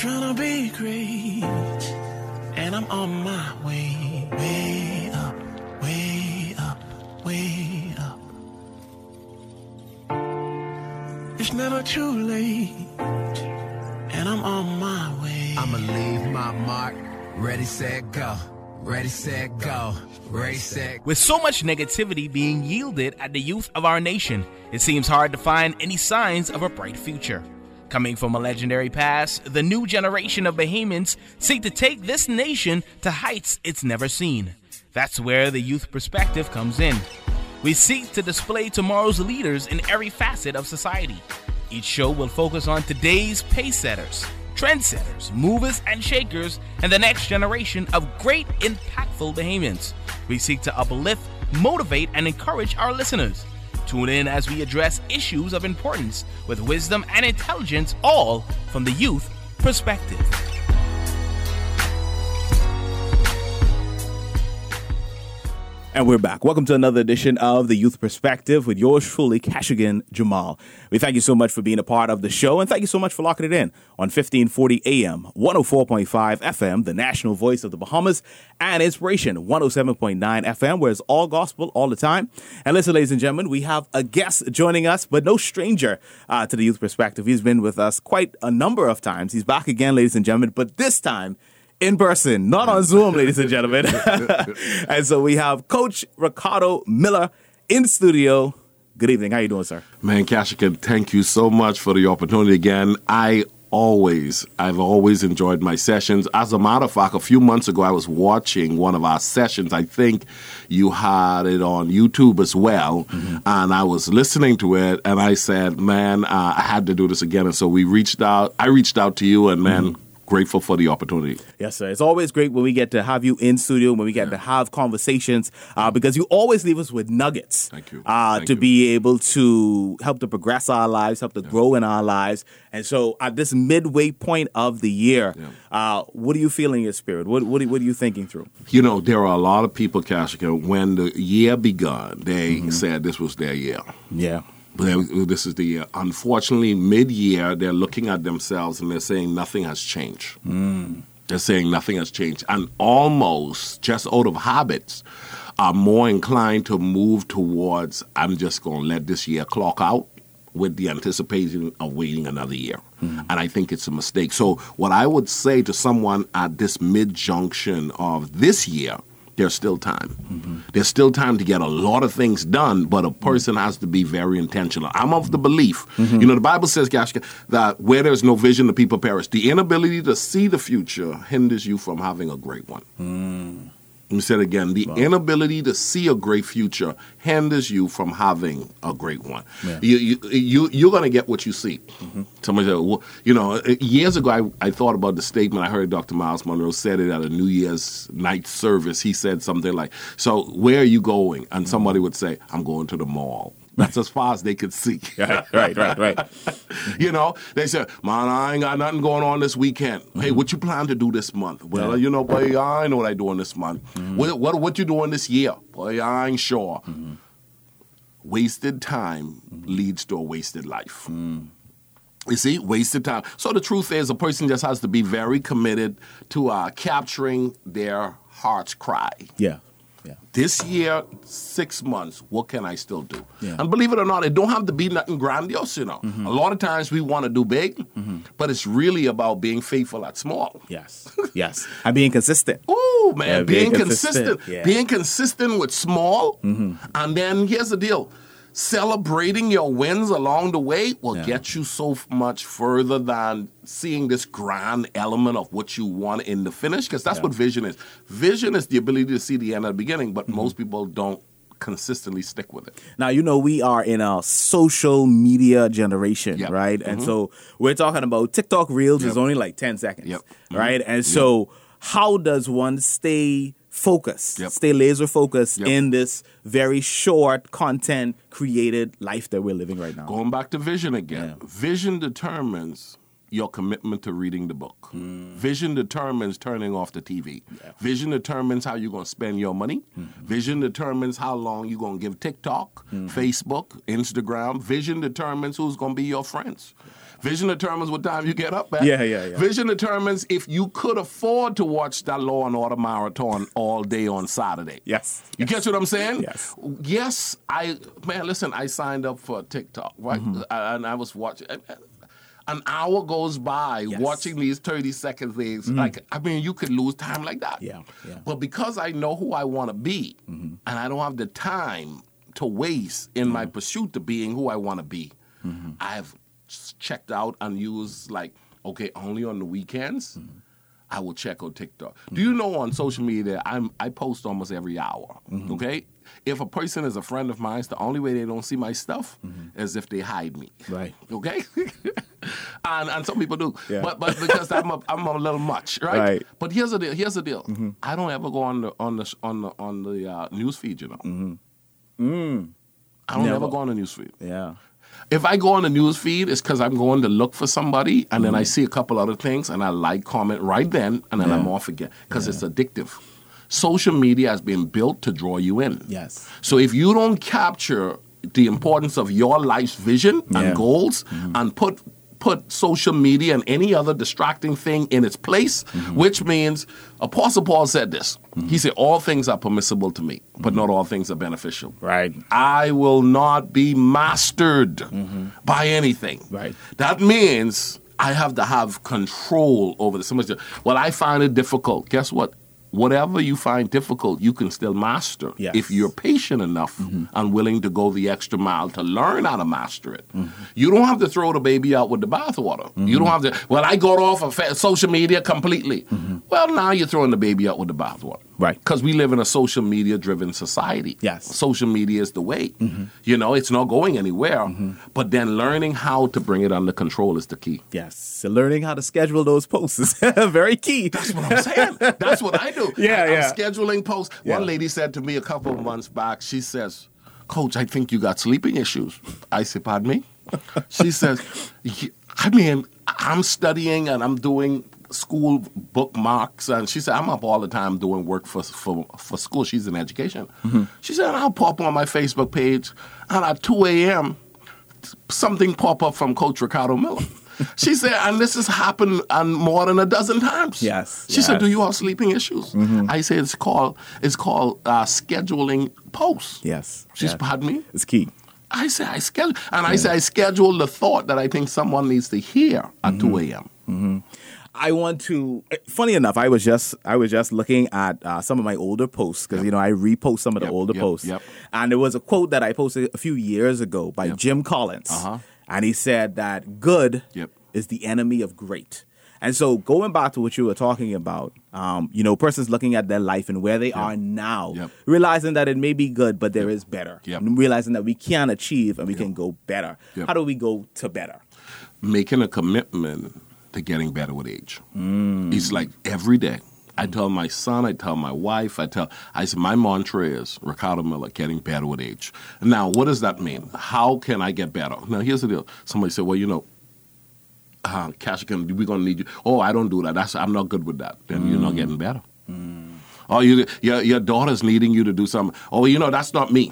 trying to be great, and I'm on my way, way up, way up, way up. It's never too late, and I'm on my way. I'ma leave my mark. Ready, set, go. Ready, set, go. Ready, set. With so much negativity being yielded at the youth of our nation, it seems hard to find any signs of a bright future. Coming from a legendary past, the new generation of Bahamians seek to take this nation to heights it's never seen. That's where the youth perspective comes in. We seek to display tomorrow's leaders in every facet of society. Each show will focus on today's pace setters, trendsetters, movers and shakers, and the next generation of great, impactful Bahamians. We seek to uplift, motivate, and encourage our listeners. Tune in as we address issues of importance with wisdom and intelligence, all from the youth perspective. And we're back. Welcome to another edition of The Youth Perspective with yours truly, Keshagen Jamal. We thank you so much for being a part of the show and thank you so much for locking it in on 1540 AM, 104.5 FM, the national voice of the Bahamas, and Inspiration 107.9 FM, where it's all gospel all the time. And listen, ladies and gentlemen, we have a guest joining us, but no stranger uh, to The Youth Perspective. He's been with us quite a number of times. He's back again, ladies and gentlemen, but this time, in person, not on Zoom, ladies and gentlemen. and so we have Coach Ricardo Miller in studio. Good evening. How you doing, sir? Man, Keshagen, thank you so much for the opportunity again. I always, I've always enjoyed my sessions. As a matter of fact, a few months ago, I was watching one of our sessions. I think you had it on YouTube as well. Mm-hmm. And I was listening to it and I said, man, uh, I had to do this again. And so we reached out, I reached out to you and man, mm-hmm grateful for the opportunity. Yes, sir. It's always great when we get to have you in studio, when we get yeah. to have conversations, uh, because you always leave us with nuggets. Thank you. Uh, Thank to you. be able to help to progress our lives, help to yeah. grow in our lives. And so, at this midway point of the year, yeah. uh, what are you feeling in your spirit? What, what, are, what are you thinking through? You know, there are a lot of people, Keshagen, when the year begun, they mm-hmm. said this was their year. Yeah. This is the year. Unfortunately, mid year, they're looking at themselves and they're saying nothing has changed. Mm. They're saying nothing has changed. And almost just out of habits, are more inclined to move towards I'm just going to let this year clock out with the anticipation of waiting another year. Mm. And I think it's a mistake. So, what I would say to someone at this mid junction of this year there's still time. Mm-hmm. There's still time to get a lot of things done, but a person has to be very intentional. I'm of the belief, mm-hmm. you know, the Bible says, Gashka, that where there's no vision, the people perish. The inability to see the future hinders you from having a great one. Mm. Let me say it again. The Wow. inability to see a great future hinders you from having a great one. Yeah. You, you, you, you're going to get what you see. Mm-hmm. Somebody said, well, you know, uh, years ago, I, I thought about the statement. I heard Dr. Myles Munroe said it at a New Year's night service. He said something like, So, where are you going? And somebody mm-hmm. would say, I'm going to the mall. That's as far as they could see. Right, right, right, right. you know, they said, "Man, I ain't got nothing going on this weekend. Hey, what you plan to do this month? Well, Mm-hmm. Yeah. you know, boy, I know what I doing this month. What, what what you doing this year? Boy, I ain't sure. Mm-hmm. Wasted time leads to a wasted life. Mm. You see, wasted time. So the truth is, a person just has to be very committed to uh, capturing their heart's cry Yeah. Yeah. this year, six months, what can I still do? Yeah. And believe it or not, it don't have to be nothing grandiose, you know. Mm-hmm. A lot of times we want to do big, mm-hmm. but it's really about being faithful at small. Yes. Yes. And being consistent. Ooh, man, Yeah, being, being consistent. consistent. Being consistent with small. Mm-hmm. And then here's the deal. Celebrating your wins along the way will Yeah. get you so much further than seeing this grand element of what you want in the finish, because that's Yeah. what vision is. Vision is the ability to see the end at the beginning, Mm-hmm. but most people don't consistently stick with it. Now, you know, we are in a social media generation, Yep. right? And so we're talking about TikTok Reels is only like 10 seconds, Yep. Mhm. right? And so, how does one stay focused, Yep. stay laser focused Yep. in this very short content created life that we're living right now? Going back to vision again. Yeah. Vision determines your commitment to reading the book. Hmm. Vision determines turning off the TV. Vision determines how you're going to spend your money. Mm-hmm. Vision determines how long you're going to give TikTok, Facebook, Instagram. Vision determines who's going to be your friends. Vision determines what time you get up at. Yeah, yeah, yeah. Vision determines if you could afford to watch that Law and Order marathon all day on Saturday. Yes. You catch what I'm saying? Yes. Yes, I man, listen, I signed up for TikTok, right? Mm-hmm. I- and I was watching an hour goes by Yes. watching these 30 second things. Mm-hmm. Like, I mean, you could lose time like that. Yeah, yeah. But because I know who I want to be, mm-hmm. and I don't have the time to waste in my mm-hmm. pursuit to being who I want to be, I've s- checked out and used, like, okay, only on the weekends. I will check on TikTok. Do you know on social media I'm I post almost every hour. Mm-hmm. Okay? If a person is a friend of mine, it's the only way they don't see my stuff mm-hmm. is if they hide me. Right. Okay? and and some people do. Yeah. But but because I'm a I'm a little much, right? Right. But here's the deal. Here's the deal. Mm-hmm. I don't ever go on the on the on the on the uh, news feed, you know. Mm. I don't Never. ever go on the news feed. Yeah. If I go on the news feed, it's because I'm going to look for somebody, and then I mm-hmm. see a couple other things, and I like, comment right then, and then I'm off again because it's addictive. Social media has been built to draw you in. Yes. So if you don't capture the importance of your life's vision and Yeah. goals, mm-hmm. and put put social media and any other distracting thing in its place, mm-hmm. which means Apostle Paul said this. Mm-hmm. He said, "All things are permissible to me, but not all things are beneficial." Right. I will not be mastered mm-hmm. by anything. Right. That means I have to have control over this. Somebody said, Well, I find it difficult. Guess what? Whatever you find difficult, you can still master Yes. if you're patient enough mm-hmm. and willing to go the extra mile to learn how to master it. Mm-hmm. You don't have to throw the baby out with the bathwater. You don't mm-hmm. have to, well, I got off of social media completely. Well, now you're throwing the baby out with the bathwater. Right. Because we live in a social media driven society. Yes. Social media is the way. Mm-hmm. You know, it's not going anywhere. Mm-hmm. But then learning how to bring it under control is the key. Yes. So learning how to schedule those posts is very key. That's what I'm saying. That's what I do. Yeah, I'm yeah. scheduling posts. Yeah. One lady said to me a couple of months back, she says, Coach, I think you got sleeping issues. I said, Pardon me? She says, I mean, I'm studying and I'm doing school bookmarks. And she said, I'm up all the time doing work for, for, for school. She's in education. Mm-hmm. She said, I'll pop on my Facebook page and at 2 a.m., something pop up from Coach Ricardo Miller. She said, and this has happened um, more than a dozen times. Yes, She said, "Do you have sleeping issues?" I said, "It's called it's called uh, scheduling posts." Yes. She's yes. pardon me. It's key. I said, "I schedule," and I said, "I schedule the thought that I think someone needs to hear at two a.m." I want to. Funny enough, I was just I was just looking at uh, some of my older posts because you know I repost some of the Yep, older yep, posts, yep. and there was a quote that I posted a few years ago by Jim Collins, Uh-huh. and he said that good Yep. is the enemy of great. And so, going back to what you were talking about, um, you know, persons looking at their life and where they are now, Yep. realizing that it may be good, but there is better. Yep. And realizing that we can achieve and we can go better. Yep. How do we go to better? Making a commitment to getting better with age. Mm. It's like every day. I tell my son, I tell my wife, I tell, I said, my mantra is Ricardo Miller, getting better with age. Now, what does that mean? How can I get better? Now, here's the deal. Somebody said, well, you know, uh, Cash, can, we're going to need you. Oh, I don't do that. That's I'm not good with that. Then you're not getting better. Oh, you, your, your daughter's needing you to do something. Oh, you know, that's not me.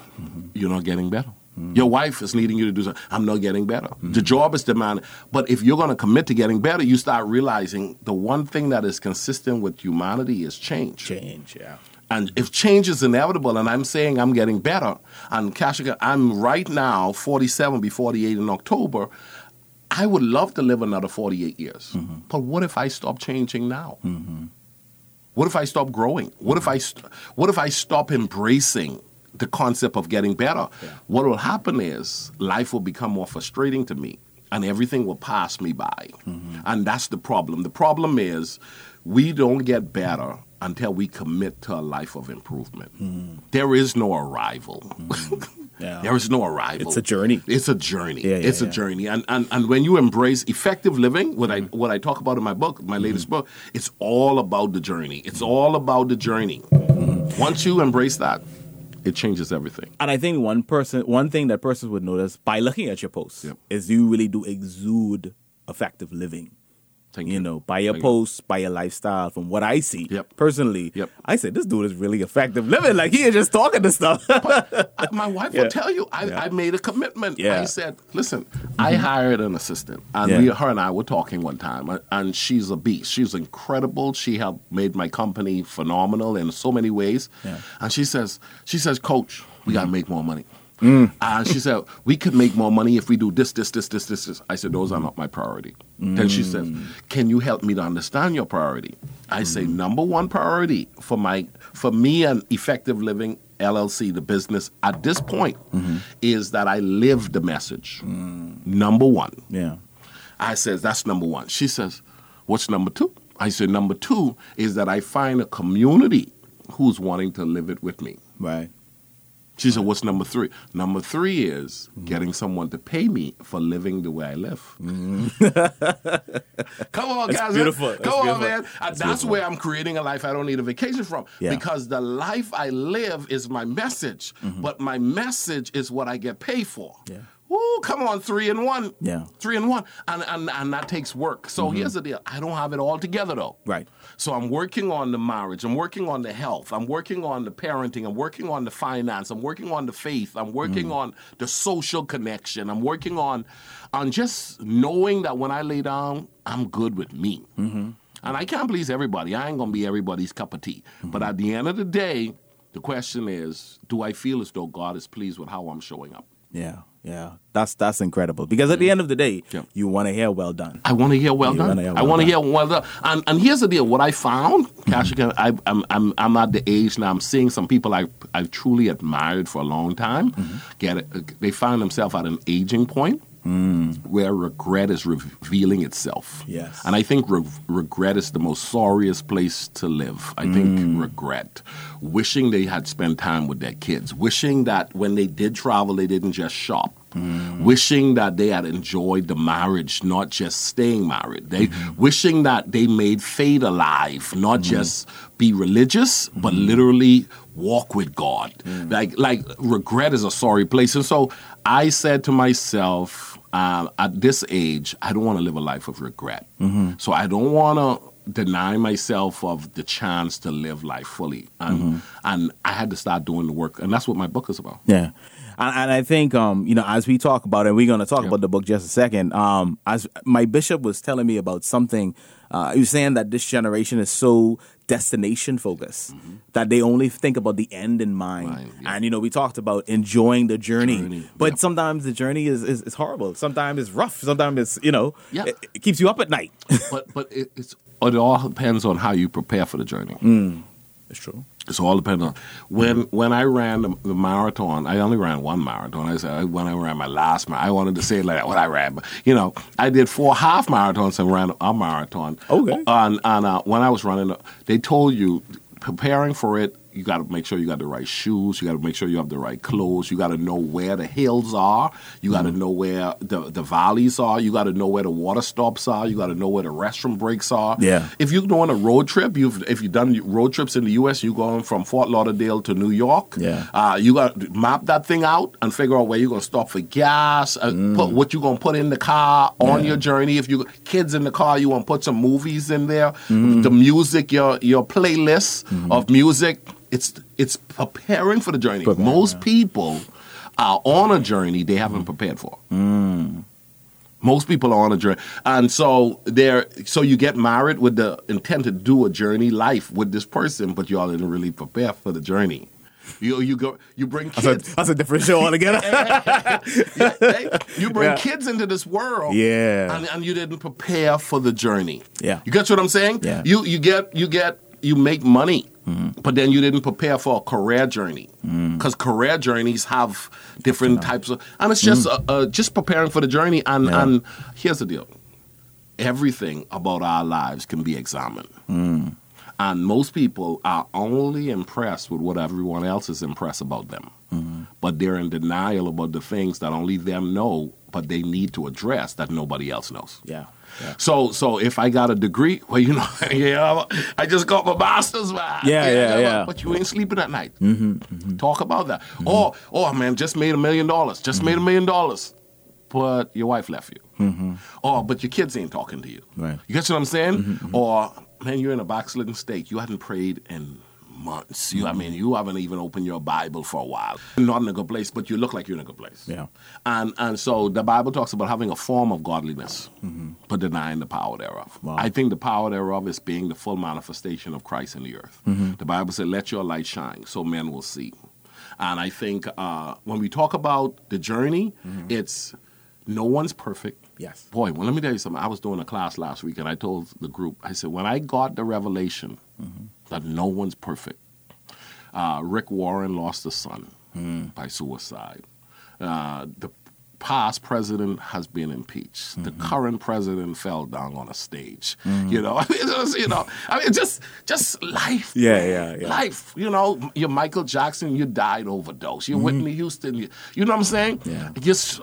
You're not getting better. Mm-hmm. Your wife is needing you to do something. I'm not getting better. Mm-hmm. The job is demanding. But if you're going to commit to getting better, you start realizing the one thing that is consistent with humanity is change. Change, yeah. And if change is inevitable, and I'm saying I'm getting better, and Keshagen, I'm right now 47, be 48 in October. I would love to live another 48 years. Mm-hmm. But what if I stop changing now? What if I stop growing? What if I st- what if I stop embracing the concept of getting better? What will happen is life will become more frustrating to me and everything will pass me by. And that's the problem. The problem is we don't get better until we commit to a life of improvement. There is no arrival. Yeah. There is no arrival. It's a journey. It's a journey. Yeah, yeah, it's a journey. And, and and when you embrace effective living, what I what I talk about in my book, my latest Mm-hmm. book, it's all about the journey. It's all about the journey. Mm-hmm. Once you embrace that, it changes everything. And I think one person, one thing that persons would notice by looking at your posts Yep. is you really do exude effective living. Thank you you. know, by your Thank you. posts, by your lifestyle, from what I see Yep. personally, Yep. I said this dude is really effective living. Like he is just talking to stuff. My wife Yeah. will tell you, I, Yeah. I made a commitment. Yeah. I said, listen, I mm-hmm. hired an assistant. And we, her and I were talking one time, and- and she's a beast. She's incredible. She helped made my company phenomenal in so many ways. And she says, she says, Coach, we got to mm-hmm. make more money. Mm. And she said, we could make more money if we do this, this, this, this, this, this. I said, those are not my priority. Then she says, Mm. can you help me to understand your priority? I say, number one priority for my, for me and Effective Living LLC, the business at this point, is that I live the message. Number one. yeah. I says, that's number one. She says, what's number two? I said, number two is that I find a community who's wanting to live it with me. Right. She said, What's number three? Number three is getting someone to pay me for living the way I live. Come on, That's guys. beautiful. That's Come on, beautiful. man. That's That's, where I'm creating a life I don't need a vacation from. Yeah. Because the life I live is my message, mm-hmm. but my message is what I get paid for. Yeah. Come on, three and one. Yeah. Three and one. And, and, and that takes work. So mm-hmm. here's the deal I don't have it all together, though. Right. So I'm working on the marriage. I'm working on the health. I'm working on the parenting. I'm working on the finance. I'm working on the faith. I'm working mm-hmm. on the social connection. I'm working on on just knowing that when I lay down, I'm good with me. Mm-hmm. And I can't please everybody. I ain't gonna be everybody's cup of tea. But at the end of the day, the question is, do I feel as though God is pleased with how I'm showing up? Yeah. Yeah. That's that's incredible. Because at the end of the day, Yeah. you want to hear well done. I want to hear well You done. hear I want to hear well done. And, and here's the deal: what I found, Keshagen, I, I'm I'm I'm at the age now. I'm seeing some people I I've truly admired for a long time. Mm-hmm. Get it? They find themselves at an aging point. Where regret is revealing itself. Mm. Yes. And I think re- regret is the most sorriest place to live. I think Mm. regret. Wishing they had spent time with their kids. Wishing that when they did travel, they didn't just shop. Mm. Wishing that they had enjoyed the marriage, not just staying married. They Mm-hmm. wishing that they made faith alive, not just be religious, but Mm-hmm. literally walk with God. Mm. Like like regret is a sorry place. And so I said to myself, um, at this age, I don't want to live a life of regret. Mm-hmm. So I don't want to deny myself of the chance to live life fully. And, Mm-hmm. and I had to start doing the work. And that's what my book is about. Yeah. And, and I think, um, you know, as we talk about it, we're going to talk Yeah. about the book just a second. Um, as my bishop was telling me about something, uh, he was saying that this generation is so destination focused that they only think about the end in mind. Mm-hmm. Mind, yeah. And, you know, we talked about enjoying the journey, Journey, but yeah. sometimes the journey is, is, is horrible. Sometimes it's rough. Sometimes it's, you know, Yeah. it, it keeps you up at night. But but it, it's it all depends on how you prepare for the journey. it's true. It's all depends on when when I ran the, the marathon. I only ran one marathon. I said when I ran my last marathon, I wanted to say it like that when I ran, but you know, I did four half marathons and ran a marathon. Okay. And and uh, when I was running, they told you preparing for it. You got to make sure you got the right shoes. You got to make sure you have the right clothes. You got to know where the hills are. You got to know where the, the valleys are. You got to know where the water stops are. You got to know where the restroom breaks are. Yeah. If you're doing a road trip, you've if you've done road trips in the U.S., you're going from Fort Lauderdale to New York. Yeah. Uh, you got to map that thing out and figure out where you're going to stop for gas. Uh, Put what you're going to put in the car on Mm. Yeah. your journey. If you kids in the car, you want to put some movies in there. Mm-hmm. The music, your your playlist of music. It's it's preparing for the journey. Preparing, Most yeah. people are on a journey they haven't prepared for. Mm. Most people are on a journey, and so they're so you get married with the intent to do a journey life with this person, but y'all didn't really prepare for the journey. You you go you bring That's a, kids. that's a different show altogether. Yeah, you bring Yeah. kids into this world, Yeah. and, and you didn't prepare for the journey. Yeah. you get what I'm saying? Yeah. you you get you get you make money, Mm-hmm. but then you didn't prepare for a career journey because career journeys have different types of, and it's just uh, uh, just preparing for the journey. And Mm. Yeah. and here's the deal: everything about our lives can be examined. Mm. And most people are only impressed with what everyone else is impressed about them. Mm-hmm. But they're in denial about the things that only them know, but they need to address that nobody else knows. yeah. Yeah. So, so if I got a degree, well, you know, yeah, I just got my master's, man. Yeah, yeah, yeah. But you ain't sleeping at night. Mm-hmm, mm-hmm. Talk about that. Mm-hmm. Oh, oh, man, just made a million dollars. Just made a mm-hmm. million dollars. but your wife left you. Or, but your kids ain't talking to you. Right. You get what I'm saying? Or, man, you're in a backslidden state. You hadn't prayed in months. You, I mm-hmm. mean, you haven't even opened your Bible for a while. You're not in a good place, but you look like you're in a good place. Yeah. And and so the Bible talks about having a form of godliness, mm-hmm. but denying the power thereof. Wow. I think the power thereof is being the full manifestation of Christ in the earth. Mm-hmm. The Bible said, "Let your light shine, so men will see." And I think uh, when we talk about the journey, it's no one's perfect. Yes. Boy, well, let me tell you something. I was doing a class last week, and I told the group, I said, when I got the revelation that no one's perfect, uh, Rick Warren lost a son by suicide. Uh, the past president has been impeached. The current president fell down on a stage. You know, I mean, was, you know, I mean, just just life. Yeah, yeah, yeah. Life. You know, you're Michael Jackson. You died overdose. You're Whitney Houston. You, you know what I'm saying? Yeah. Just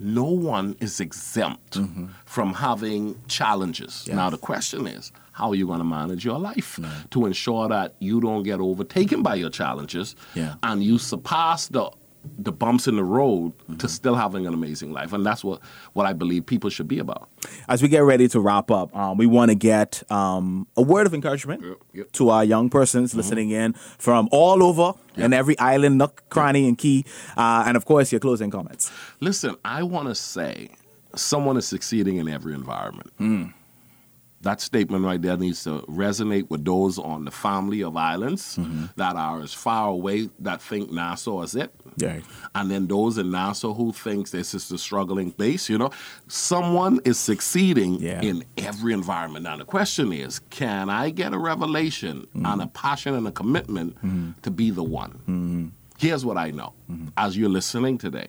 no one is exempt from having challenges. Yes. Now the question is, how are you going to manage your life to ensure that you don't get overtaken by your challenges Yeah. and you surpass the the bumps in the road to still having an amazing life? And that's what what I believe people should be about. As we get ready to wrap up, um, we want to get um, a word of encouragement Yep, yep. to our young persons listening in from all over and every island, nook, cranny, and key. Uh, and of course, your closing comments. Listen, I want to say someone is succeeding in every environment. That statement right there needs to resonate with those on the family of islands mm-hmm. that are as far away that think Nassau is it. Yeah. And then those in Nassau who thinks this is the struggling base, you know, someone is succeeding Yeah. in every environment. Now the question is, can I get a revelation mm-hmm. and a passion and a commitment mm-hmm. to be the one? Here's what I know. As you're listening today,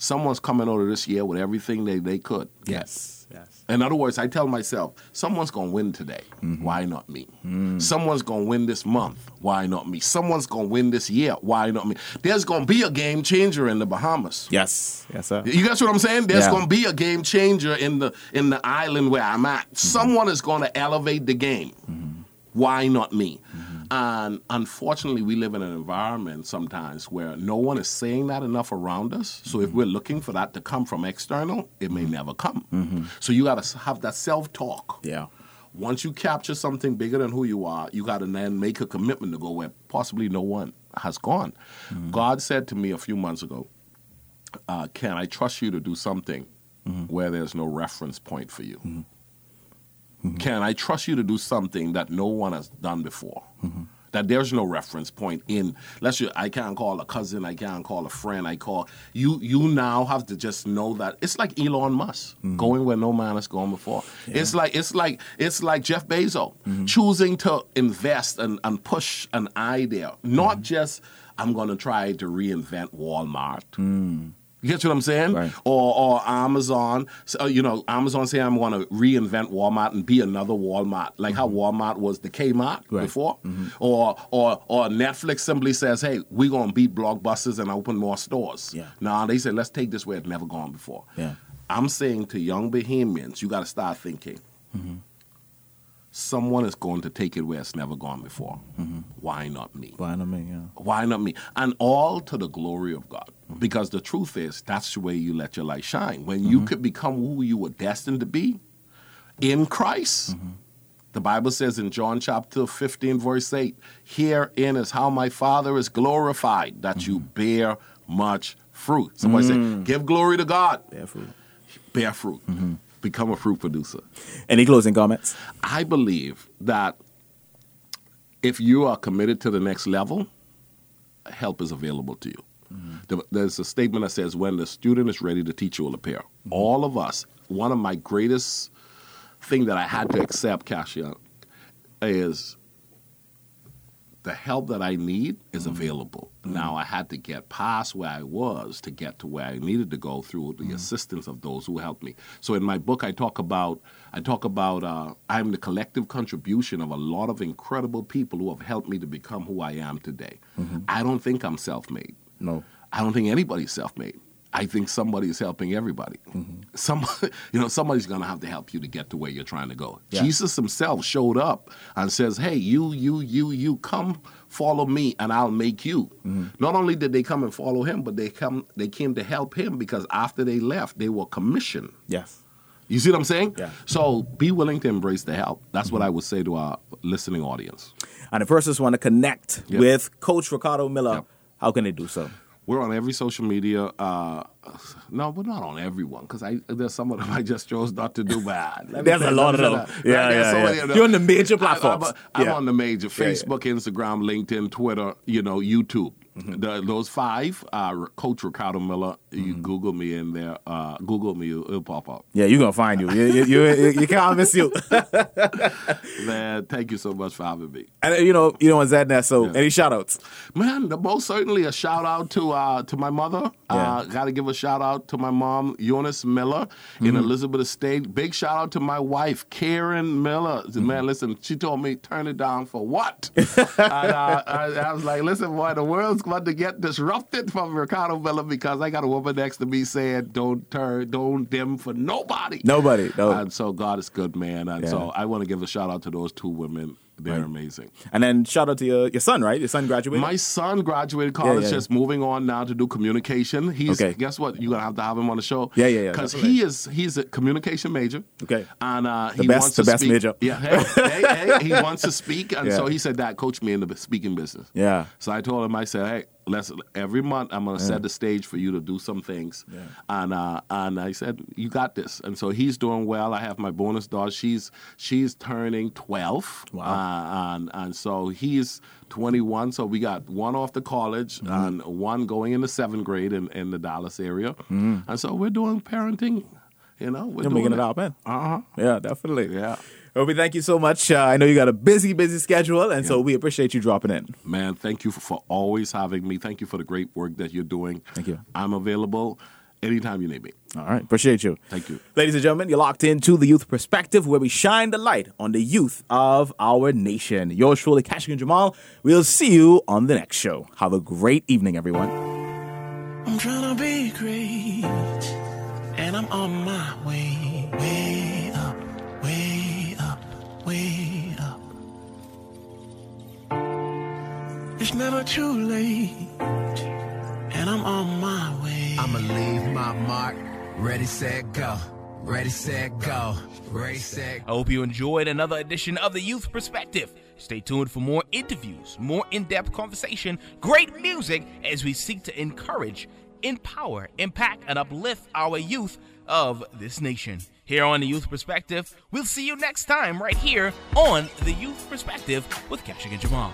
someone's coming out of this year with everything they, they could. get. Yes. Yes. In other words, I tell myself, someone's going to win today. Mm-hmm. Why not me? Mm. Someone's going to win this month. Why not me? Someone's going to win this year. Why not me? There's going to be a game changer in the Bahamas. Yes. Yes, sir. You guess what I'm saying? There's Yeah. going to be a game changer in the in the island where I'm at. Mm-hmm. Someone is going to elevate the game. Mm-hmm. Why not me? And unfortunately, we live in an environment sometimes where no one is saying that enough around us. So if mm-hmm. we're looking for that to come from external, it may mm-hmm. never come. Mm-hmm. So you got to have that self talk. Yeah. Once you capture something bigger than who you are, you got to then make a commitment to go where possibly no one has gone. God said to me a few months ago, uh, Can I trust you to do something where there's no reference point for you? Can I trust you to do something that no one has done before? That there's no reference point in. Let's just, I can't call a cousin, I can't call a friend. I call you. You now have to just know that it's like Elon Musk going where no man has gone before. It's like it's like it's like Jeff Bezos choosing to invest and, and push an idea, not mm-hmm. just I'm going to try to reinvent Walmart. Mm. You get what I'm saying? Right. Or or Amazon, so, uh, you know, Amazon say I'm going to reinvent Walmart and be another Walmart, like how mm-hmm. Walmart was the Kmart Right. before. Mm-hmm. Or or or Netflix simply says, hey, we're going to beat blockbusters and open more stores. Yeah. Now they say let's take this where it's never gone before. Yeah. I'm saying to young Bahamians, you got to start thinking. Mm-hmm. Someone is going to take it where it's never gone before. Mm-hmm. Why not me? Why not me? Yeah. Why not me? And all to the glory of God. Mm-hmm. Because the truth is, that's the way you let your light shine. When you mm-hmm. could become who you were destined to be in Christ, the Bible says in John chapter 15, verse 8, herein is how my Father is glorified, that you bear much fruit. Somebody say, mm. give glory to God, Bear fruit. bear fruit, become a fruit producer. Any closing comments? I believe that if you are committed to the next level, help is available to you. Mm-hmm. The- There's a statement that says, when the student is ready, the teacher will appear. Mm-hmm. All of us, one of my greatest thing that I had to accept, Cassia, is the help that I need is mm-hmm. available. Mm-hmm. Now I had to get past where I was to get to where I needed to go through the mm-hmm. assistance of those who helped me. So in my book, I talk about I talk about uh, I'm the collective contribution of a lot of incredible people who have helped me to become who I am today. I don't think I'm self-made. No. I don't think anybody's self-made. I think somebody is helping everybody. Mm-hmm. Somebody, you know, somebody's going to have to help you to get to where you're trying to go. Yeah. Jesus himself showed up and says, "Hey, you, you, you, you, come follow me, and I'll make you." Mm-hmm. Not only did they come and follow him, but they come, they came to help him because after they left, they were commissioned. Yes. You see what I'm saying? Yeah. So be willing to embrace the help. That's what I would say to our listening audience. And if persons want to connect Yep. with Coach Ricardo Miller, Yep. how can they do so? We're on every social media. Uh, no, we're not on everyone because I there's some of them I just chose not to do bad. There's a lot of them. that. Yeah, yeah, so yeah. many them. You're on the major I- platforms. I'm, I'm Yeah. on the major Yeah, yeah. Facebook, Instagram, LinkedIn, Twitter. You know, YouTube. Mm-hmm. The, those five, uh, Coach Ricardo Miller. You Mm-hmm. Google me in there. Uh, Google me, it'll, pop up. Yeah, you're gonna find you. You, you, you, you can't miss you. Man, thank you so much for having me. and you know, you know, Zed there. So, Yeah. any shout outs? Man, the- most certainly a shout out to uh, to my mother. Yeah. Uh, Got to give a shout out to my mom, Eunice Miller, Mm-hmm. in Elizabeth Estate. Big shout out to my wife, Karen Miller. Mm-hmm. Man, listen, she told me turn it down for what? and, uh, I, I was like, listen, boy, the world's about to get disrupted from Ricardo Miller because I got a woman next to me saying, don't turn, don't dim for nobody. Nobody, no. And so God is good, man. And Yeah. so I want to give a shout out to those two women. They're Right. amazing. And then shout out to your, your son, right? Your son graduated. My son graduated college, yeah. just moving on now to do communication. He's Okay. guess what? You're gonna have to have him on the show. Yeah, yeah, yeah, Because he is he's a communication major. Okay. and uh, The he best- wants the to best speak. major. Yeah, hey, hey, hey, he wants to speak, and Yeah. so he said, "Dad, coach me in the speaking business." Yeah. So I told him, I said, "Hey, let's every month I'm gonna set the stage for you to do some things." Yeah. And uh, and I said, "You got this." And so he's doing well. I have my bonus daughter. She's she's turning twelve. Wow. Uh, and and so he's 21. So we got one off to college Mm-hmm. and one going into seventh grade in, in the Dallas area. And so we're doing parenting. You know, we're You're doing making it out, man. Uh huh. Yeah, definitely. Yeah. Well, we thank you so much. Uh, I know you got a busy, busy schedule, and so we appreciate you dropping in. Man, thank you for, for always having me. Thank you for the great work that you're doing. Thank you. I'm available anytime you need me. All right, appreciate you. Thank you. Ladies and gentlemen, you're locked into the Youth Perspective, where we shine the light on the youth of our nation. Yours truly, Keshagen Jamal. We'll see you on the next show. Have a great evening, everyone. I'm trying to be great, and I'm on my way, way It's never too late, and I'm on my way. I'ma leave my mark. Ready, set, go. Ready, set, go. Ready, set, I hope you enjoyed another edition of the Youth Perspective. Stay tuned for more interviews, more in depth conversation, great music as we seek to encourage, empower, impact, and uplift our youth of this nation. Here on the Youth Perspective, we'll see you next time right here on the Youth Perspective with Keshagen Jamal.